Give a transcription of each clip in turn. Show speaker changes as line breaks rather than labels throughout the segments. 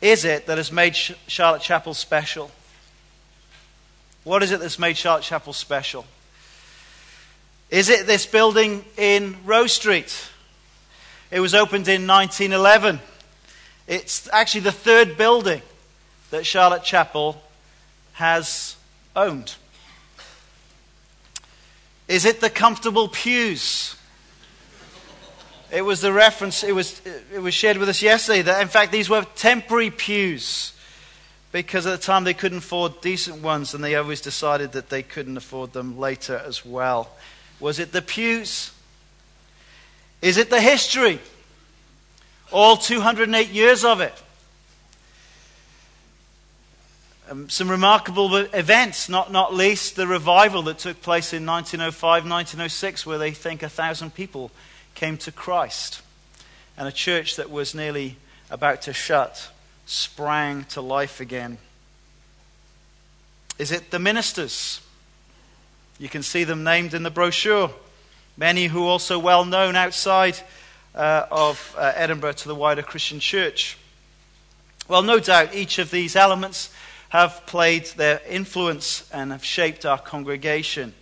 is it that has made Charlotte Chapel special? What is it that's made Charlotte Chapel special? Is it this building in Rose Street? It was opened in 1911. It's actually the third building that Charlotte Chapel has owned. Is it the comfortable pews? It was the reference, it was, it was shared with us yesterday that, in fact, these were temporary pews because at the time they couldn't afford decent ones and they always decided that they couldn't afford them later as well. Was it the pews? Is it the history? All 208 years of it. Um, some remarkable events, not, not least the revival that took place in 1905 1906, where they think a thousand people came to Christ. And a church that was nearly about to shut sprang to life again. Is it the ministers? You can see them named in the brochure. Many who are also well known outside uh, of uh, Edinburgh to the wider Christian church. Well, no doubt each of these elements have played their influence and have shaped our congregation.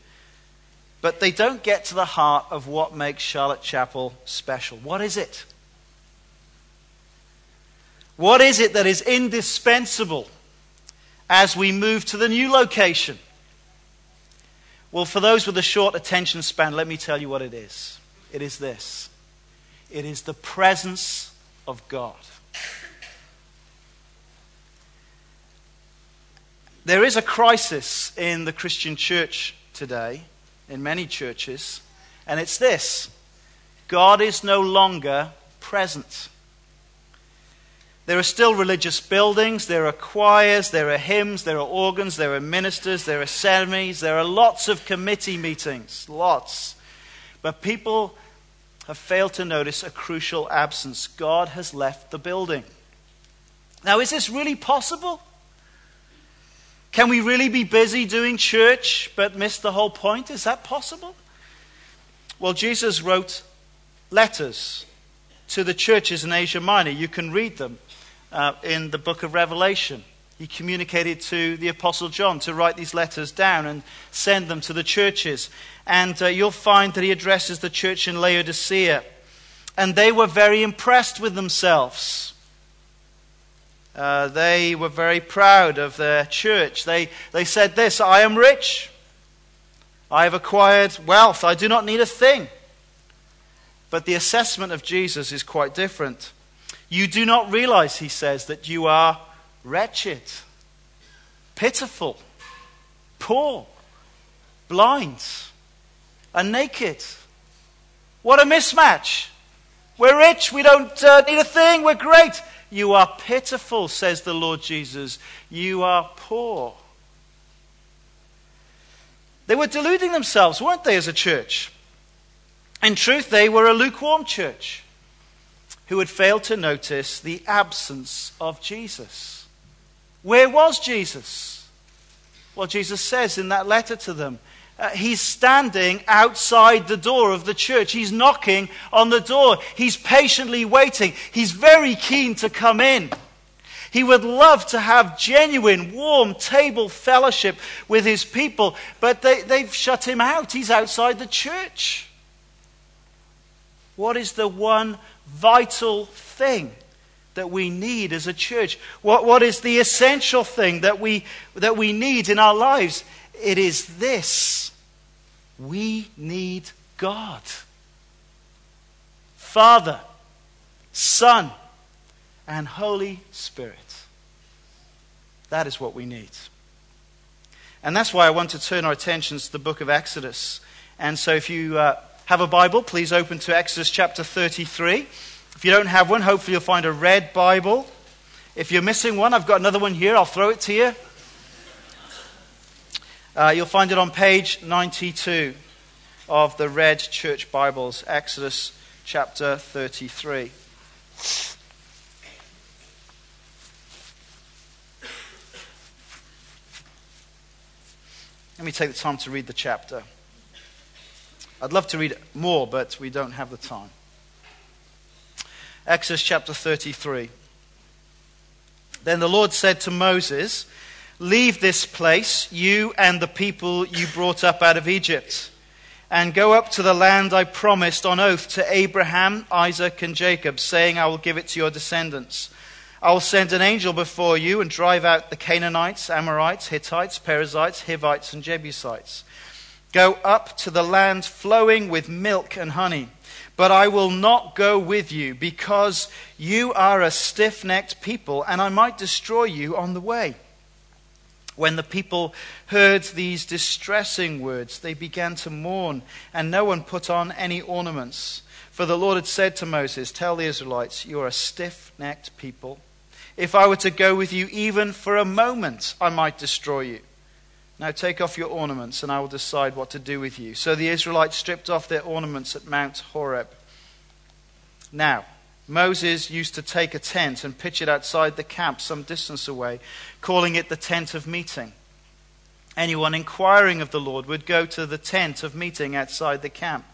But they don't get to the heart of what makes Charlotte Chapel special. What is it? What is it that is indispensable as we move to the new location? Well, for those with a short attention span, let me tell you what it is. It is this it is the presence of God. There is a crisis in the Christian church today, in many churches, and it's this God is no longer present. There are still religious buildings, there are choirs, there are hymns, there are organs, there are ministers, there are ceremonies, there are lots of committee meetings, lots. But people have failed to notice a crucial absence. God has left the building. Now, is this really possible? Can we really be busy doing church but miss the whole point? Is that possible? Well, Jesus wrote letters to the churches in Asia Minor. You can read them uh, in the book of Revelation. He communicated to the Apostle John to write these letters down and send them to the churches. And uh, you'll find that he addresses the church in Laodicea. And they were very impressed with themselves. Uh, they were very proud of their church. They, they said this I am rich. I have acquired wealth. I do not need a thing. But the assessment of Jesus is quite different. You do not realize, he says, that you are wretched, pitiful, poor, blind, and naked. What a mismatch. We're rich. We don't uh, need a thing. We're great. You are pitiful, says the Lord Jesus. You are poor. They were deluding themselves, weren't they, as a church? In truth, they were a lukewarm church who had failed to notice the absence of Jesus. Where was Jesus? Well, Jesus says in that letter to them, uh, he's standing outside the door of the church. He's knocking on the door. He's patiently waiting. He's very keen to come in. He would love to have genuine, warm table fellowship with his people, but they, they've shut him out. He's outside the church. What is the one vital thing that we need as a church? What, what is the essential thing that we, that we need in our lives? It is this we need God. Father, Son, and Holy Spirit. That is what we need. And that's why I want to turn our attentions to the book of Exodus. And so if you uh, have a Bible, please open to Exodus chapter 33. If you don't have one, hopefully you'll find a red Bible. If you're missing one, I've got another one here. I'll throw it to you. Uh, you'll find it on page 92 of the Red Church Bibles, Exodus chapter 33. Let me take the time to read the chapter. I'd love to read more, but we don't have the time. Exodus chapter 33. Then the Lord said to Moses, Leave this place, you and the people you brought up out of Egypt, and go up to the land I promised on oath to Abraham, Isaac, and Jacob, saying, I will give it to your descendants. I will send an angel before you and drive out the Canaanites, Amorites, Hittites, Perizzites, Hivites, and Jebusites. Go up to the land flowing with milk and honey. But I will not go with you, because you are a stiff necked people, and I might destroy you on the way. When the people heard these distressing words, they began to mourn, and no one put on any ornaments. For the Lord had said to Moses, Tell the Israelites, You are a stiff necked people. If I were to go with you even for a moment, I might destroy you. Now take off your ornaments, and I will decide what to do with you. So the Israelites stripped off their ornaments at Mount Horeb. Now, Moses used to take a tent and pitch it outside the camp some distance away, calling it the tent of meeting. Anyone inquiring of the Lord would go to the tent of meeting outside the camp.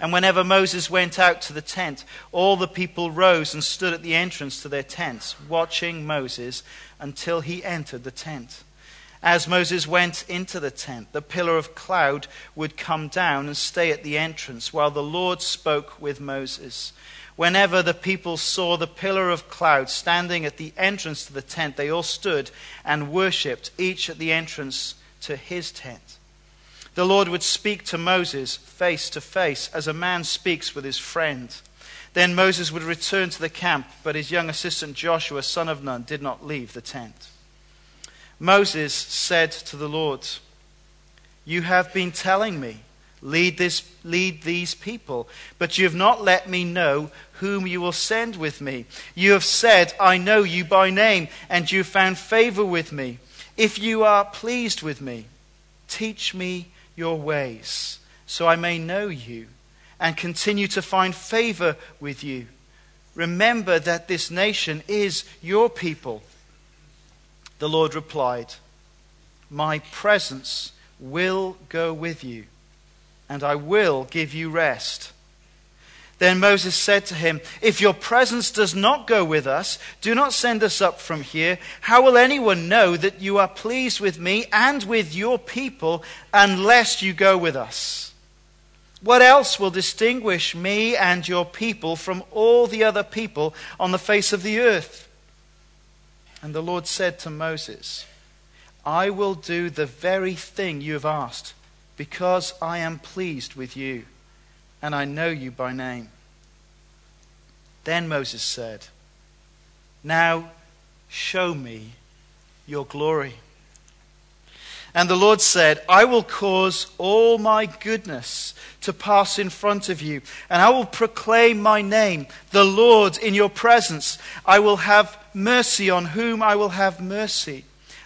And whenever Moses went out to the tent, all the people rose and stood at the entrance to their tents, watching Moses until he entered the tent. As Moses went into the tent, the pillar of cloud would come down and stay at the entrance while the Lord spoke with Moses. Whenever the people saw the pillar of cloud standing at the entrance to the tent, they all stood and worshipped, each at the entrance to his tent. The Lord would speak to Moses face to face as a man speaks with his friend. Then Moses would return to the camp, but his young assistant Joshua, son of Nun, did not leave the tent. Moses said to the Lord, You have been telling me, lead, this, lead these people, but you have not let me know whom you will send with me. You have said, I know you by name, and you found favor with me. If you are pleased with me, teach me your ways, so I may know you and continue to find favor with you. Remember that this nation is your people the Lord replied, My presence will go with you, and I will give you rest. Then Moses said to him, If your presence does not go with us, do not send us up from here. How will anyone know that you are pleased with me and with your people unless you go with us? What else will distinguish me and your people from all the other people on the face of the earth? And the Lord said to Moses, I will do the very thing you have asked, because I am pleased with you, and I know you by name. Then Moses said, Now show me your glory. And the Lord said, I will cause all my goodness to pass in front of you, and I will proclaim my name, the Lord, in your presence. I will have mercy on whom I will have mercy,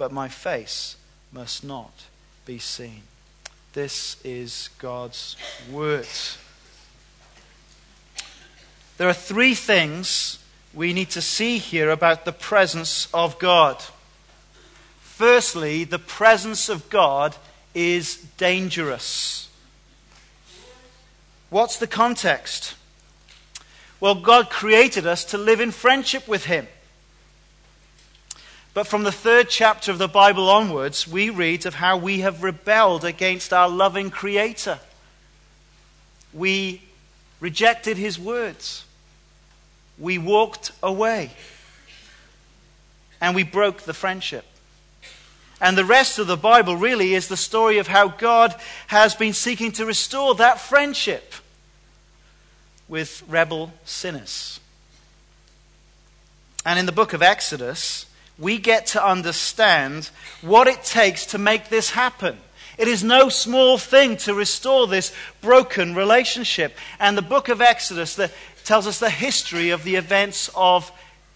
but my face must not be seen. This is God's word. There are three things we need to see here about the presence of God. Firstly, the presence of God is dangerous. What's the context? Well, God created us to live in friendship with Him. But from the third chapter of the Bible onwards, we read of how we have rebelled against our loving Creator. We rejected His words. We walked away. And we broke the friendship. And the rest of the Bible really is the story of how God has been seeking to restore that friendship with rebel sinners. And in the book of Exodus, we get to understand what it takes to make this happen. It is no small thing to restore this broken relationship. And the book of Exodus that tells us the history of the events of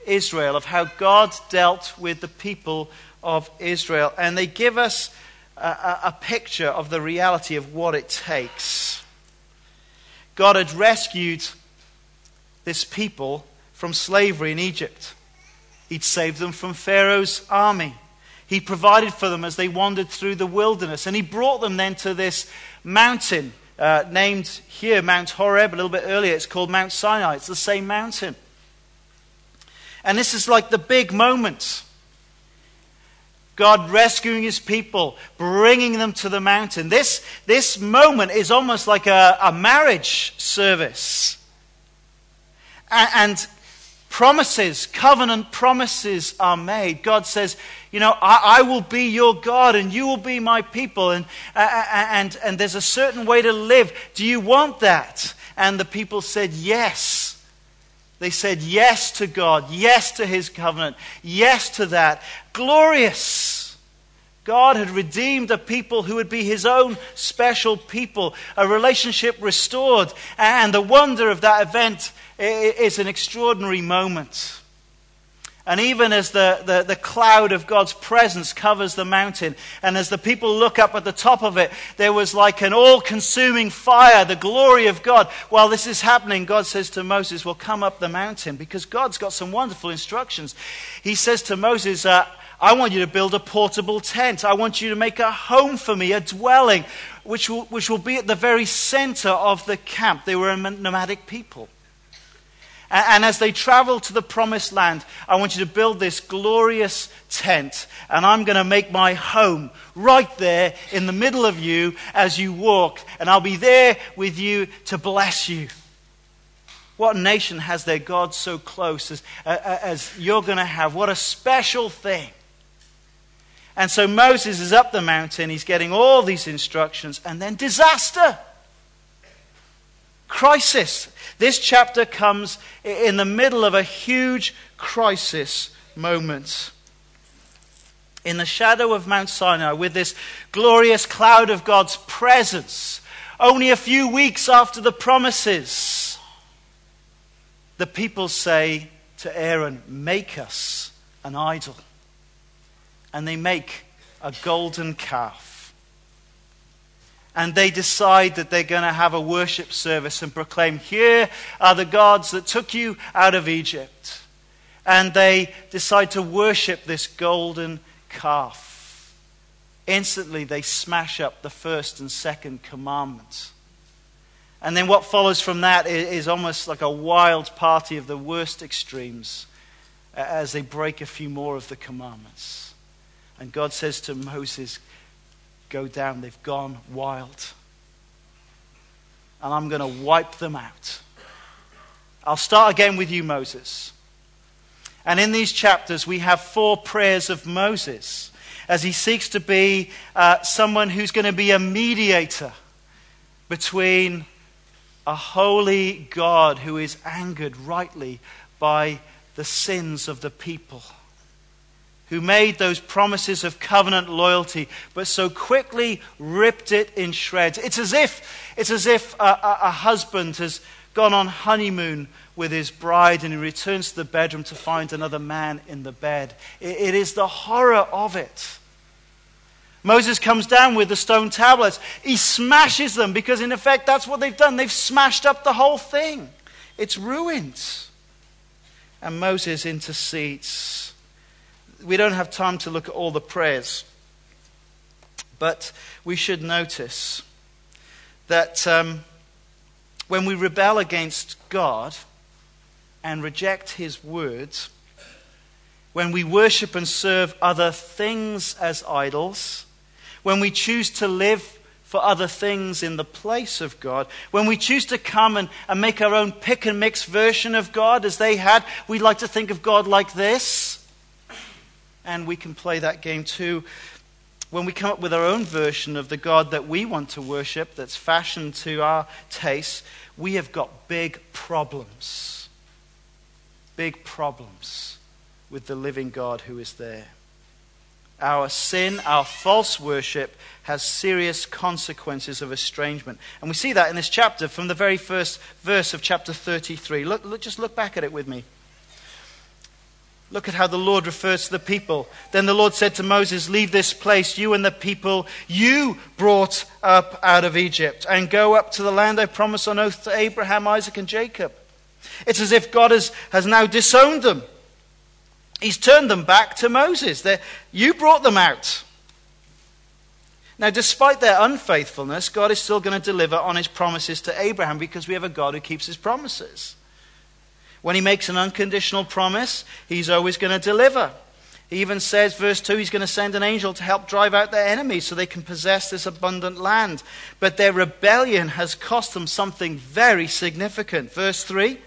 Israel, of how God dealt with the people of Israel. And they give us a, a, a picture of the reality of what it takes. God had rescued this people from slavery in Egypt. He'd saved them from Pharaoh's army. He provided for them as they wandered through the wilderness. And he brought them then to this mountain uh, named here Mount Horeb. A little bit earlier, it's called Mount Sinai. It's the same mountain. And this is like the big moment. God rescuing his people, bringing them to the mountain. This, this moment is almost like a, a marriage service. And, and promises, covenant promises are made. God says, You know, I, I, will be your God and you will be my people. And, uh, uh, uh, and, and there's a certain way to live. Do you want that? And the people said, Yes. They said yes to God, yes to his covenant, yes to that. Glorious. God had redeemed a people who would be his own special people, a relationship restored. And the wonder of that event is an extraordinary moment. And even as the, the, the, cloud of God's presence covers the mountain, and as the people look up at the top of it, there was like an all consuming fire, the glory of God. While this is happening, God says to Moses, Well, come up the mountain, because God's got some wonderful instructions. He says to Moses, uh, I want you to build a portable tent. I want you to make a home for me, a dwelling, which will, which will be at the very center of the camp. They were a nomadic people. And as they travel to the promised land, I want you to build this glorious tent. And I'm going to make my home right there in the middle of you as you walk. And I'll be there with you to bless you. What nation has their God so close as, as you're going to have? What a special thing. And so Moses is up the mountain. He's getting all these instructions. And then disaster crisis. This chapter comes in the middle of a huge crisis moment. In the shadow of Mount Sinai, with this glorious cloud of God's presence, only a few weeks after the promises, the people say to Aaron, Make us an idol. And they make a golden calf and they decide that they're going to have a worship service and proclaim, Here are the gods that took you out of Egypt. And they decide to worship this golden calf. Instantly, they smash up the first and second commandments. And then what follows from that is almost like a wild party of the worst extremes as they break a few more of the commandments. And God says to Moses, go down. They've gone wild. And I'm going to wipe them out. I'll start again with you, Moses. And in these chapters, we have four prayers of Moses as he seeks to be uh, someone who's going to be a mediator between a holy God who is angered rightly by the sins of the people who made those promises of covenant loyalty, but so quickly ripped it in shreds. It's as if, it's as if a, a, a husband has gone on honeymoon with his bride and he returns to the bedroom to find another man in the bed. it, it is the horror of it. Moses comes down with the stone tablets. He smashes them because, in effect, that's what they've done. They've smashed up the whole thing. It's ruined. And Moses intercedes we don't have time to look at all the prayers, but we should notice that um, when we rebel against God and reject His words, when we worship and serve other things as idols, when we choose to live for other things in the place of God, when we choose to come and, and make our own pick and mix version of God as they had, we'd like to think of God like this and we can play that game too. When we come up with our own version of the God that we want to worship, that's fashioned to our tastes, we have got big problems. Big problems with the living God who is there. Our sin, our false worship, has serious consequences of estrangement. And we see that in this chapter from the very first verse of chapter 33. Look, look, just look back at it with me. Look at how the Lord refers to the people. Then the Lord said to Moses, Leave this place, you and the people you brought up out of Egypt, and go up to the land I promised on oath to Abraham, Isaac, and Jacob. It's as if God has, has now disowned them. He's turned them back to Moses. They're, you brought them out. Now, despite their unfaithfulness, God is still going to deliver on his promises to Abraham because we have a God who keeps his promises. When he makes an unconditional promise, he's always going to deliver. He even says, verse 2, he's going to send an angel to help drive out their enemies so they can possess this abundant land. But their rebellion has cost them something very significant. Verse 3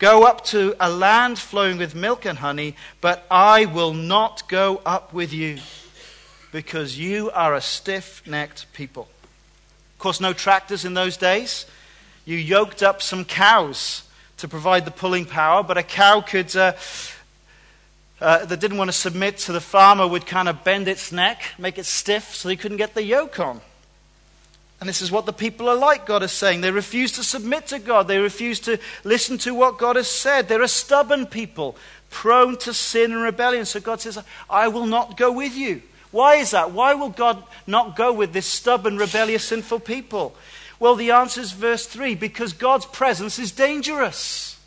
Go up to a land flowing with milk and honey, but I will not go up with you because you are a stiff necked people. Of course, no tractors in those days. You yoked up some cows to provide the pulling power, but a cow could, uh, uh, that didn't want to submit to the farmer would kind of bend its neck, make it stiff, so he couldn't get the yoke on. And this is what the people are like, God is saying. They refuse to submit to God. They refuse to listen to what God has said. They're a stubborn people, prone to sin and rebellion. So God says, I will not go with you. Why is that? Why will God not go with this stubborn, rebellious, sinful people? Well, the answer is verse 3 because God's presence is dangerous.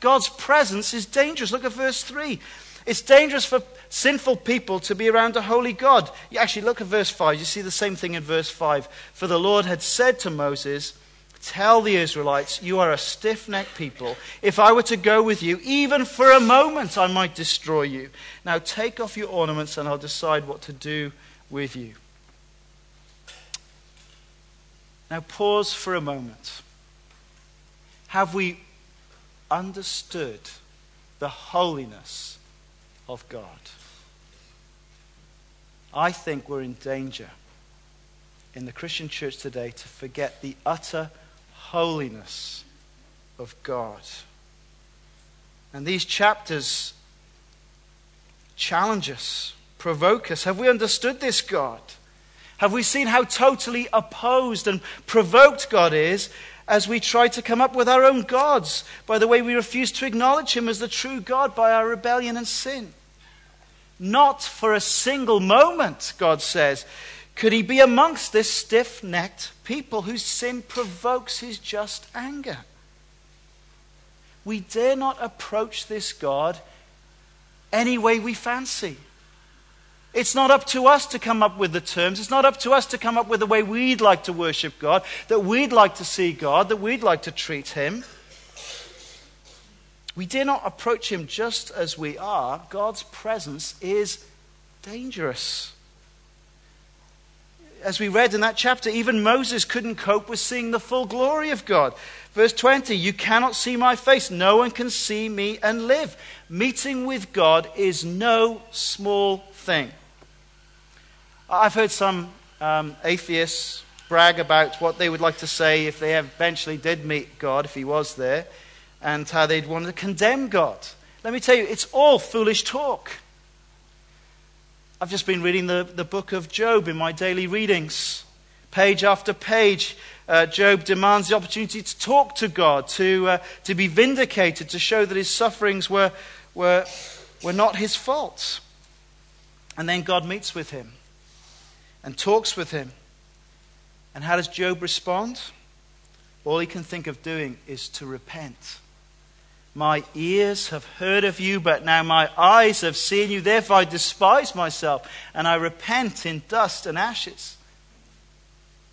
God's presence is dangerous. Look at verse 3. It's dangerous for sinful people to be around a holy God. You actually look at verse 5. You see the same thing in verse 5. For the Lord had said to Moses, Tell the Israelites, you are a stiff necked people. If I were to go with you, even for a moment, I might destroy you. Now take off your ornaments, and I'll decide what to do with you. Now, pause for a moment. Have we understood the holiness of God? I think we're in danger in the Christian church today to forget the utter holiness of God. And these chapters challenge us, provoke us. Have we understood this God? Have we seen how totally opposed and provoked God is as we try to come up with our own gods by the way we refuse to acknowledge Him as the true God by our rebellion and sin? Not for a single moment, God says, could He be amongst this stiff necked people whose sin provokes His just anger. We dare not approach this God any way we fancy. It's not up to us to come up with the terms. It's not up to us to come up with the way we'd like to worship God, that we'd like to see God, that we'd like to treat Him. We dare not approach Him just as we are. God's presence is dangerous. As we read in that chapter, even Moses couldn't cope with seeing the full glory of God. Verse 20, you cannot see my face. No one can see me and live. Meeting with God is no small thing. I've heard some um, atheists brag about what they would like to say if they eventually did meet God, if he was there, and how they'd want to condemn God. Let me tell you, it's all foolish talk. I've just been reading the, the book of Job in my daily readings. Page after page, uh, Job demands the opportunity to talk to God, to, uh, to be vindicated, to show that his sufferings were, were, were not his fault. And then God meets with him and talks with him. And how does Job respond? All he can think of doing is to repent. My ears have heard of you, but now my eyes have seen you. Therefore I despise myself, and I repent in dust and ashes.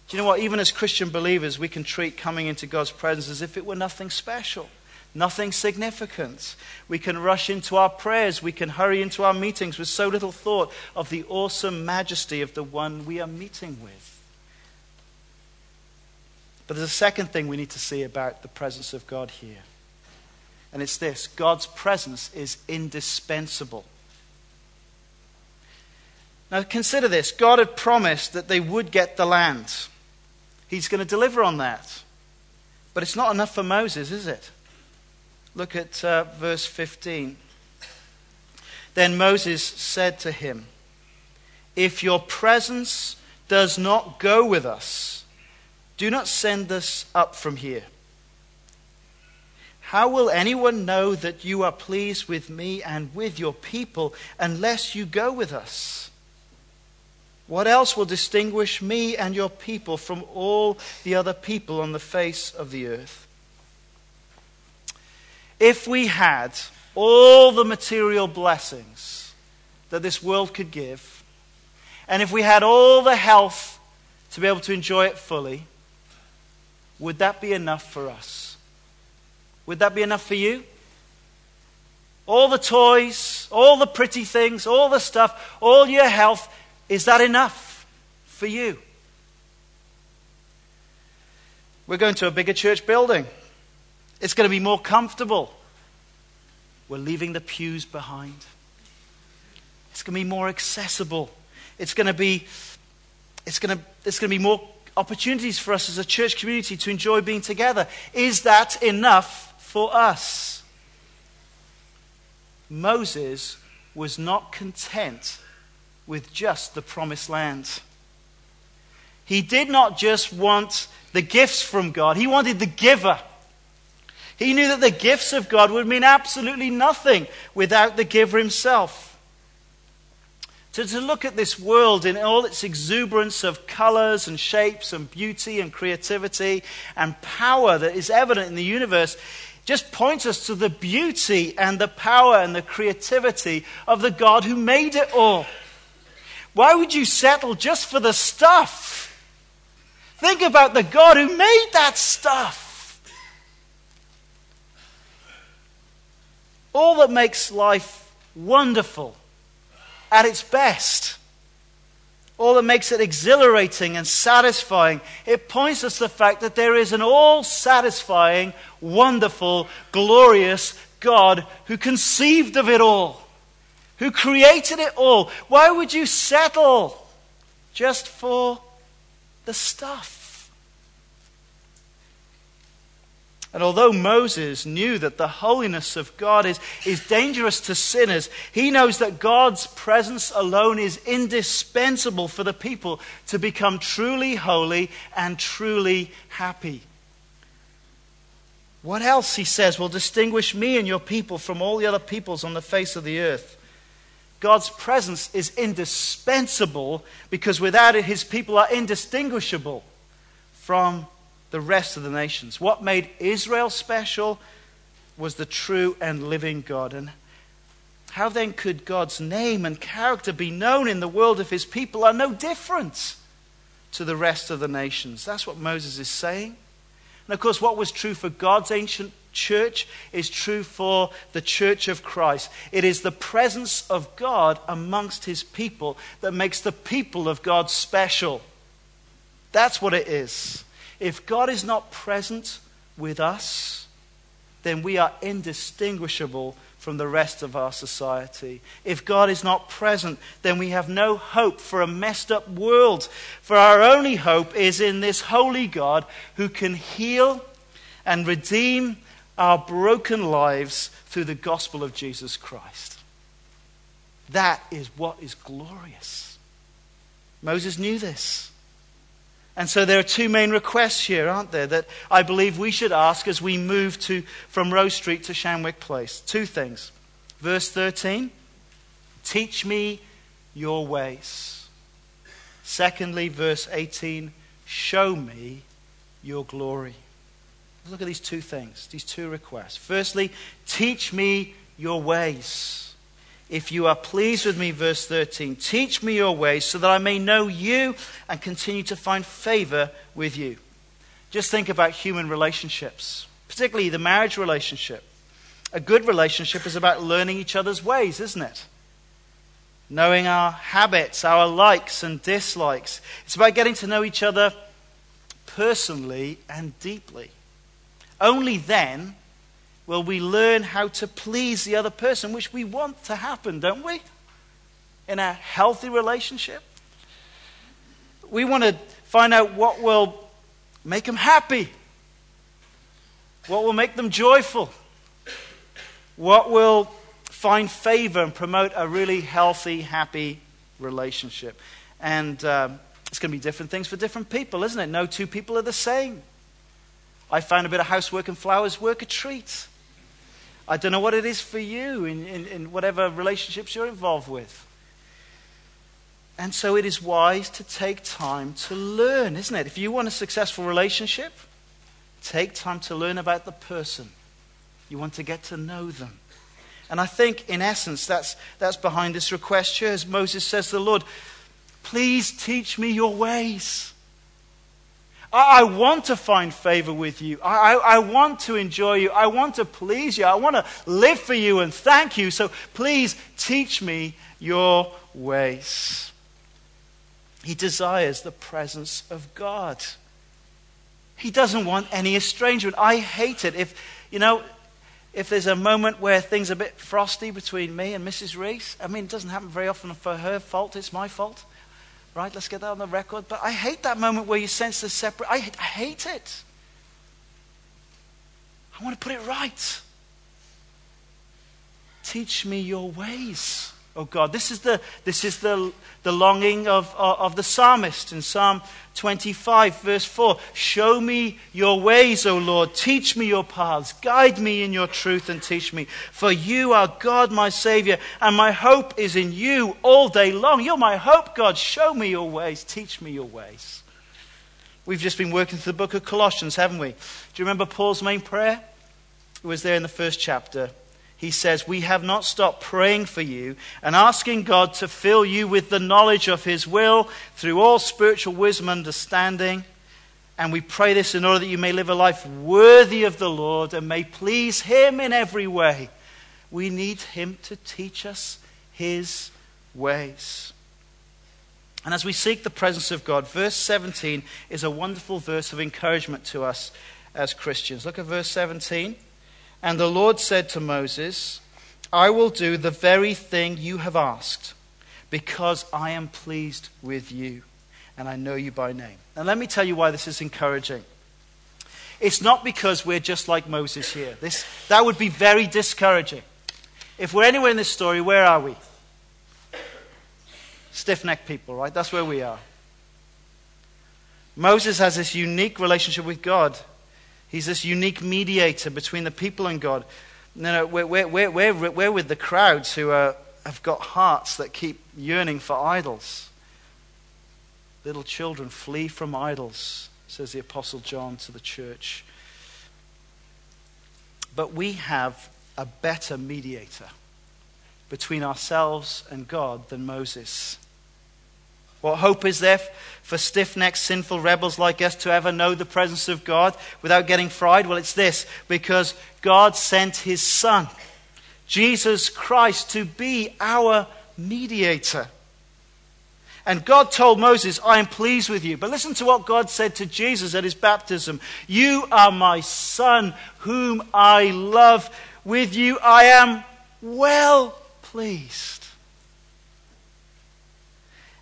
Do you know what? Even as Christian believers, we can treat coming into God's presence as if it were nothing special nothing significant. We can rush into our prayers. We can hurry into our meetings with so little thought of the awesome majesty of the one we are meeting with. But there's a second thing we need to see about the presence of God here. And it's this God's presence is indispensable. Now consider this God had promised that they would get the land, He's going to deliver on that. But it's not enough for Moses, is it? Look at uh, verse 15. Then Moses said to him, If your presence does not go with us, do not send us up from here. How will anyone know that you are pleased with me and with your people unless you go with us? What else will distinguish me and your people from all the other people on the face of the earth? If we had all the material blessings that this world could give, and if we had all the health to be able to enjoy it fully, would that be enough for us? Would that be enough for you? All the toys, all the pretty things, all the stuff, all your health, is that enough for you? We're going to a bigger church building. It's going to be more comfortable. We're leaving the pews behind. It's going to be more accessible. It's going to be, it's going to, there's going to be more opportunities for us as a church community to enjoy being together. Is that enough for us? Moses was not content with just the promised land. He did not just want the gifts from God, he wanted the giver. He knew that the gifts of God would mean absolutely nothing without the giver himself. To, to look at this world in all its exuberance of colors and shapes and beauty and creativity and power that is evident in the universe just points us to the beauty and the power and the creativity of the God who made it all. Why would you settle just for the stuff? Think about the God who made that stuff. All that makes life wonderful at its best. All that makes it exhilarating and satisfying. It points us to the fact that there is an all satisfying, wonderful, glorious God who conceived of it all who created it all. Why would you settle just for the stuff? And although Moses knew that the holiness of God is, is dangerous to sinners, he knows that God's presence alone is indispensable for the people to become truly holy and truly happy. What else, he says, will distinguish me and your people from all the other peoples on the face of the earth? God's presence is indispensable because without it, his people are indistinguishable from the rest of the nations. What made Israel special was the true and living God. And how then could God's name and character be known in the world if his people are no different to the rest of the nations? That's what Moses is saying. And of course, what was true for God's ancient church is true for the church of Christ. It is the presence of God amongst his people that makes the people of God special. That's what it is. If God is not present with us, then we are indistinguishable from the rest of our society. If God is not present, then we have no hope for a messed up world. For our only hope is in this holy God who can heal and redeem our broken lives through the gospel of Jesus Christ. That is what is glorious. Moses knew this. And so there are two main requests here, aren't there, that I believe we should ask as we move to, from Rose Street to Shandwick Place. Two things. Verse 13 Teach me your ways. Secondly, verse 18 Show me your glory. Look at these two things, these two requests. Firstly, teach me your ways. If you are pleased with me, verse 13, teach me your ways so that I may know you and continue to find favor with you. Just think about human relationships, particularly the marriage relationship. A good relationship is about learning each other's ways, isn't it? Knowing our habits, our likes and dislikes. It's about getting to know each other personally and deeply. Only then will we learn how to please the other person, which we want to happen, don't we? In a healthy relationship. We want to find out what will make them happy, what will make them joyful, what will find favor and promote a really healthy, happy relationship. And um, it's going to be different things for different people, isn't it? No two people are the same. I found a bit of housework and flowers work a treat. I don't know what it is for you in, in, in whatever relationships you're involved with. And so it is wise to take time to learn, isn't it? If you want a successful relationship, take time to learn about the person. You want to get to know them. And I think, in essence, that's, that's behind this request here. As Moses says to the Lord, Please teach me your ways. I, I want to find favor with you. I, I, I want to enjoy you. I want to please you. I want to live for you and thank you. So please teach me your ways. He desires the presence of God. He doesn't want any estrangement. I hate it. If, you know, if there's a moment where things are a bit frosty between me and Mrs. Reese, I mean, it doesn't happen very often for her fault, it's my fault. Right? Let's get that on the record. But I hate that moment where you sense the separate. I, I hate it. I want to put it right. Teach me your ways. Oh God, this is the, this is the, the longing of, of, of, the psalmist in Psalm 25, verse 4. Show me your ways, O Lord. Teach me your paths. Guide me in your truth and teach me. For you are God, my Savior, and my hope is in you all day long. You're my hope, God. Show me your ways. Teach me your ways. We've just been working through the book of Colossians, haven't we? Do you remember Paul's main prayer? It was there in the first chapter he says, We have not stopped praying for you and asking God to fill you with the knowledge of his will through all spiritual wisdom and understanding. And we pray this in order that you may live a life worthy of the Lord and may please him in every way. We need him to teach us his ways. And as we seek the presence of God, verse 17 is a wonderful verse of encouragement to us as Christians. Look at verse 17. And the Lord said to Moses, I will do the very thing you have asked, because I am pleased with you, and I know you by name. And let me tell you why this is encouraging. It's not because we're just like Moses here. This, that would be very discouraging. If we're anywhere in this story, where are we? Stiff necked people, right? That's where we are. Moses has this unique relationship with God. He's this unique mediator between the people and God. No, no, we're, we're, we're, we're with the crowds who are, have got hearts that keep yearning for idols. Little children, flee from idols, says the Apostle John to the church. But we have a better mediator between ourselves and God than Moses. What hope is there for stiff necked, sinful rebels like us to ever know the presence of God without getting fried? Well, it's this because God sent his Son, Jesus Christ, to be our mediator. And God told Moses, I am pleased with you. But listen to what God said to Jesus at his baptism You are my Son, whom I love. With you I am well pleased.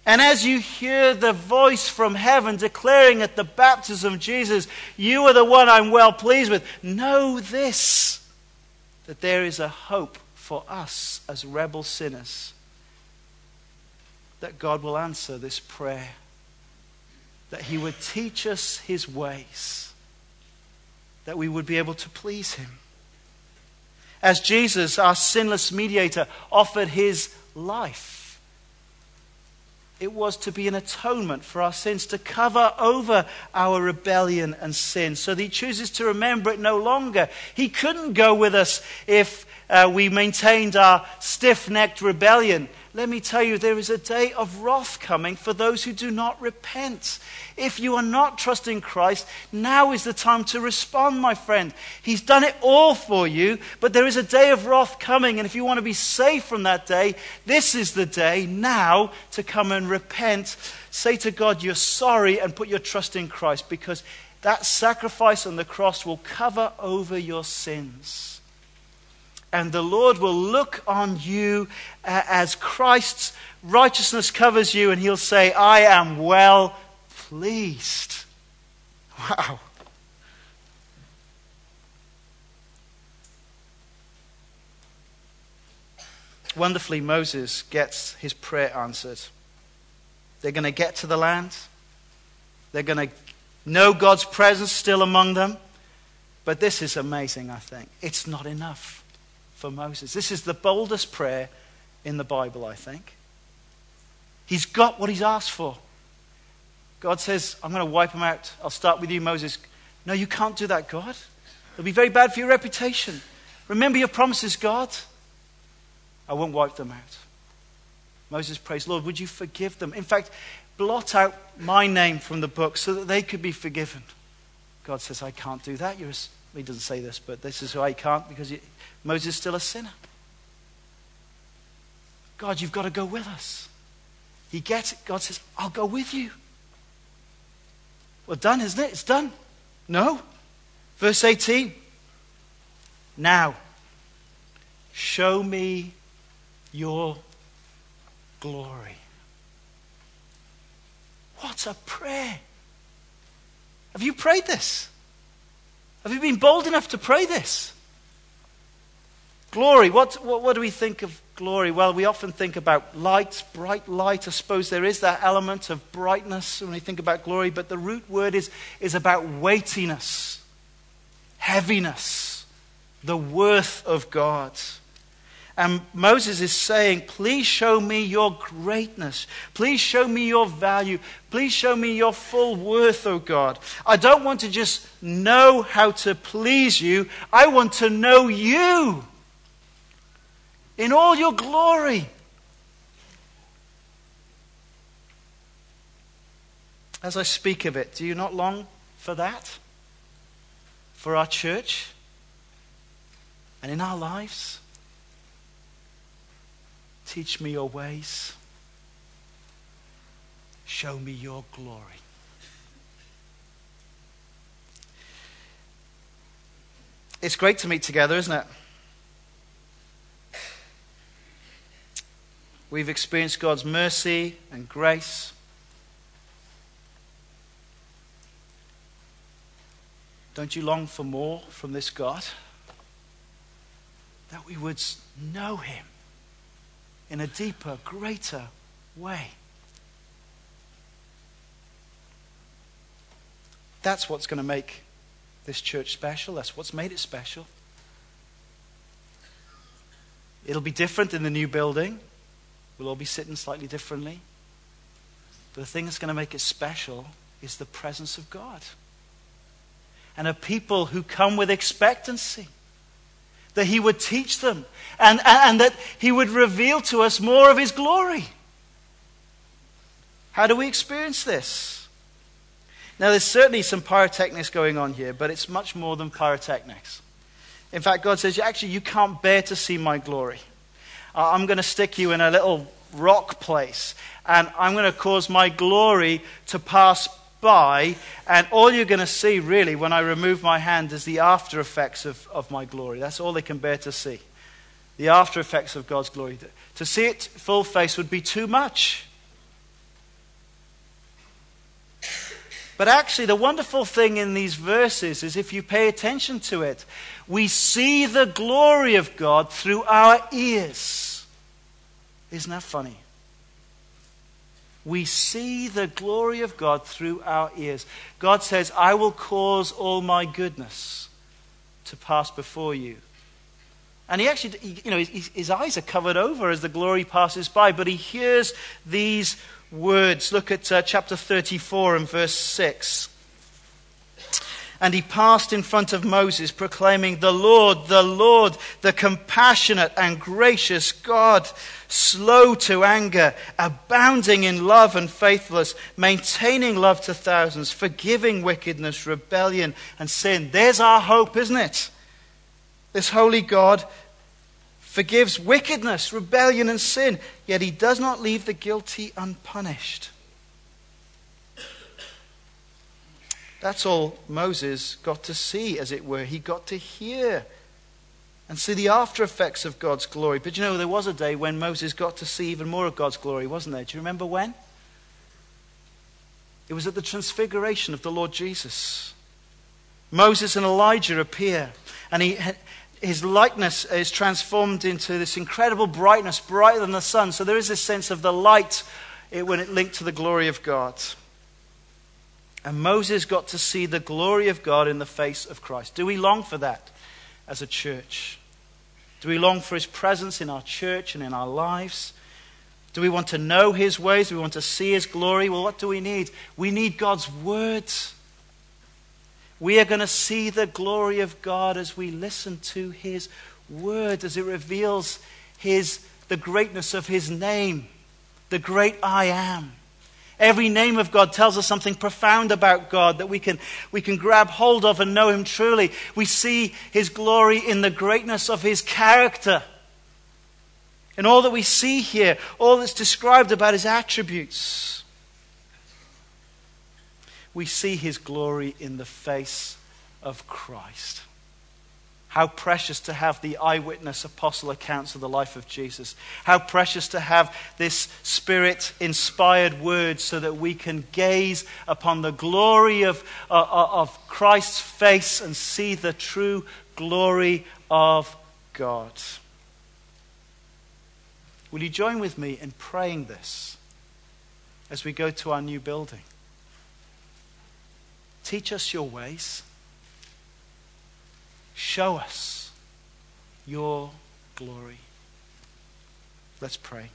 And as you hear the voice from heaven declaring at the baptism of Jesus, You are the one I'm well pleased with, know this that there is a hope for us as rebel sinners. That God will answer this prayer, that He would teach us His ways, that we would be able to please Him. As Jesus, our sinless mediator, offered His life it was to be an atonement for our sins, to cover over our rebellion and sin, so that He chooses to remember it no longer. He couldn't go with us if uh, we maintained our stiff necked rebellion. Let me tell you, there is a day of wrath coming for those who do not repent. If you are not trusting Christ, now is the time to respond, my friend. He's done it all for you, but there is a day of wrath coming. And if you want to be safe from that day, this is the day now to come and repent. Say to God, You're sorry, and put your trust in Christ because that sacrifice on the cross will cover over your sins and the Lord will look on you uh, as Christ's righteousness covers you, and he'll say, I am well pleased. Wow. Wonderfully, Moses gets his prayer answered. They're going to get to the land. They're going to know God's presence still among them. But this is amazing, I think. It's not enough. For Moses. This is the boldest prayer in the Bible, I think. He's got what he's asked for. God says, I'm going to wipe him out. I'll start with you, Moses. No, you can't do that, God. It'll be very bad for your reputation. Remember your promises, God. I won't wipe them out. Moses prays, Lord, would you forgive them? In fact, blot out my name from the book so that they could be forgiven. God says, I can't do that. You're he doesn't say this, but this is why he can't because he, Moses is still a sinner. God, you've got to go with us. He gets it. God says, I'll go with you. Well, done, isn't it? It's done. No. Verse 18. Now, show me your glory. What a prayer. Have you prayed this? Have you been bold enough to pray this? Glory. What, what, what, do we think of glory? Well, we often think about light, bright light. I suppose there is that element of brightness when we think about glory, but the root word is, is about weightiness, heaviness, the worth of God. And Moses is saying, Please show me your greatness. Please show me your value. Please show me your full worth, O oh God. I don't want to just know how to please you, I want to know you in all your glory. As I speak of it, do you not long for that? For our church and in our lives? Teach me your ways. Show me your glory. It's great to meet together, isn't it? We've experienced God's mercy and grace. Don't you long for more from this God? That we would know Him in a deeper, greater way. That's what's going to make this church special. That's what's made it special. It'll be different in the new building. We'll all be sitting slightly differently. But the thing that's going to make it special is the presence of God. And a people who come with expectancy that He would teach them and, and that He would reveal to us more of His glory. How do we experience this? Now, there's certainly some pyrotechnics going on here, but it's much more than pyrotechnics. In fact, God says, actually, you can't bear to see my glory. I'm going to stick you in a little rock place, and I'm going to cause my glory to pass by, and all you're going to see, really, when I remove my hand, is the after effects of, of my glory. That's all they can bear to see. The after effects of God's glory. To see it full face would be too much. But actually, the wonderful thing in these verses is if you pay attention to it, we see the glory of God through our ears. Isn't that funny? We see the glory of God through our ears. God says, I will cause all my goodness to pass before you. And he actually, you know, his, his, eyes are covered over as the glory passes by, but he hears these words. Look at uh, chapter 34 and verse 6. And he passed in front of Moses, proclaiming, The Lord, the Lord, the compassionate and gracious God, slow to anger, abounding in love and faithfulness, maintaining love to thousands, forgiving wickedness, rebellion, and sin. There's our hope, isn't it? This holy God forgives wickedness, rebellion, and sin, yet he does not leave the guilty unpunished. That's all Moses got to see, as it were. He got to hear and see the after effects of God's glory. But you know, there was a day when Moses got to see even more of God's glory, wasn't there? Do you remember when? It was at the transfiguration of the Lord Jesus. Moses and Elijah appear, and he, his likeness is transformed into this incredible brightness, brighter than the sun. So there is this sense of the light when it linked to the glory of God. And Moses got to see the glory of God in the face of Christ. Do we long for that as a church? Do we long for his presence in our church and in our lives? Do we want to know his ways? Do we want to see his glory? Well, what do we need? We need God's words. We are going to see the glory of God as we listen to his word, as it reveals his, the greatness of his name, the great I am. Every name of God tells us something profound about God that we can, we can grab hold of and know Him truly. We see His glory in the greatness of His character. And all that we see here, all that's described about His attributes. We see His glory in the face of Christ. How precious to have the eyewitness apostle accounts of the life of Jesus. How precious to have this spirit inspired word so that we can gaze upon the glory of, uh, uh, of Christ's face and see the true glory of God. Will you join with me in praying this as we go to our new building? Teach us your ways. Show us your glory. Let's pray.